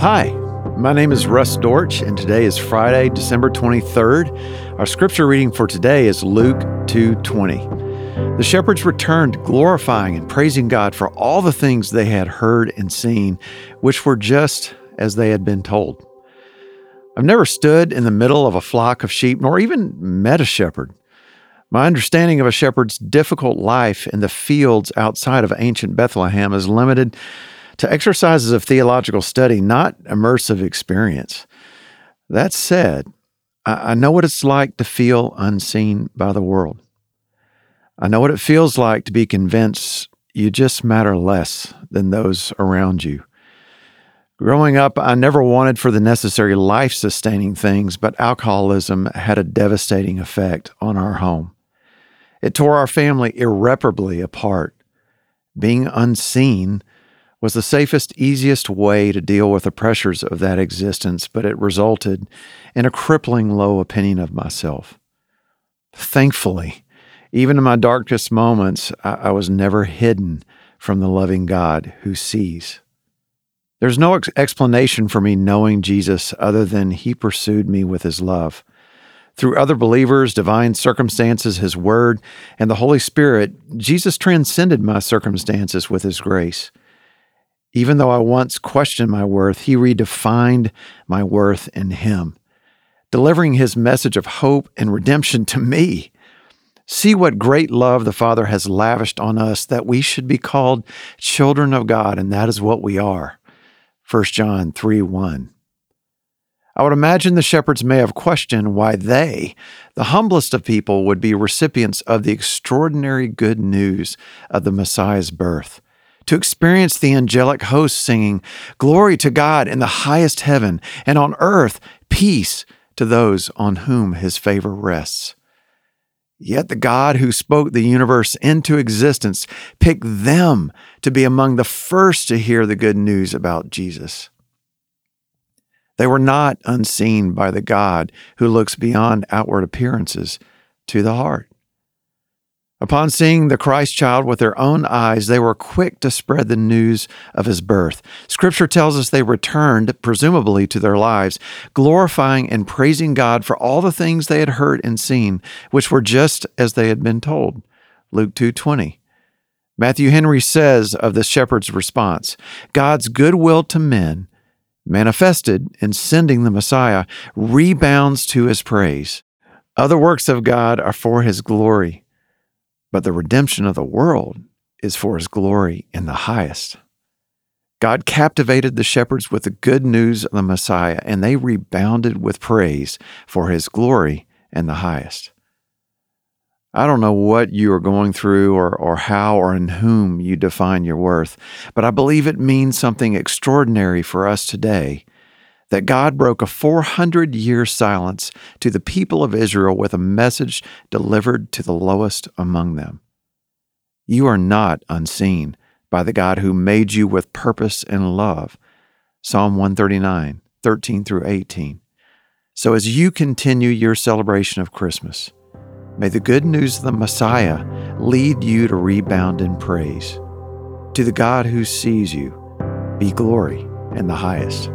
Hi, my name is Russ Dortch, and today is Friday, December 23rd. Our scripture reading for today is Luke 2:20. The shepherds returned glorifying and praising God for all the things they had heard and seen, which were just as they had been told. I've never stood in the middle of a flock of sheep nor even met a shepherd. My understanding of a shepherd's difficult life in the fields outside of ancient Bethlehem is limited to exercises of theological study, not immersive experience. That said, I know what it's like to feel unseen by the world. I know what it feels like to be convinced you just matter less than those around you. Growing up, I never wanted for the necessary life sustaining things, but alcoholism had a devastating effect on our home. It tore our family irreparably apart. Being unseen was the safest, easiest way to deal with the pressures of that existence, but it resulted in a crippling low opinion of myself. Thankfully, even in my darkest moments, I, I was never hidden from the loving God who sees. There's no ex- explanation for me knowing Jesus other than he pursued me with his love. Through other believers, divine circumstances, His Word, and the Holy Spirit, Jesus transcended my circumstances with His grace. Even though I once questioned my worth, He redefined my worth in Him, delivering His message of hope and redemption to me. See what great love the Father has lavished on us that we should be called children of God, and that is what we are. 1 John 3 1. I would imagine the shepherds may have questioned why they, the humblest of people, would be recipients of the extraordinary good news of the Messiah's birth. To experience the angelic host singing, Glory to God in the highest heaven, and on earth, peace to those on whom his favor rests. Yet the God who spoke the universe into existence picked them to be among the first to hear the good news about Jesus. They were not unseen by the God who looks beyond outward appearances to the heart. Upon seeing the Christ child with their own eyes, they were quick to spread the news of his birth. Scripture tells us they returned, presumably, to their lives, glorifying and praising God for all the things they had heard and seen, which were just as they had been told. Luke 2:20. Matthew Henry says of the shepherd's response, God's goodwill to men manifested in sending the Messiah, rebounds to his praise. Other works of God are for his glory, but the redemption of the world is for his glory in the highest. God captivated the shepherds with the good news of the Messiah, and they rebounded with praise for his glory in the highest. I don't know what you are going through or, or how or in whom you define your worth, but I believe it means something extraordinary for us today that God broke a 400 year silence to the people of Israel with a message delivered to the lowest among them. You are not unseen by the God who made you with purpose and love. Psalm 139, 13 through 18. So as you continue your celebration of Christmas, May the good news of the Messiah lead you to rebound in praise. To the God who sees you, be glory in the highest.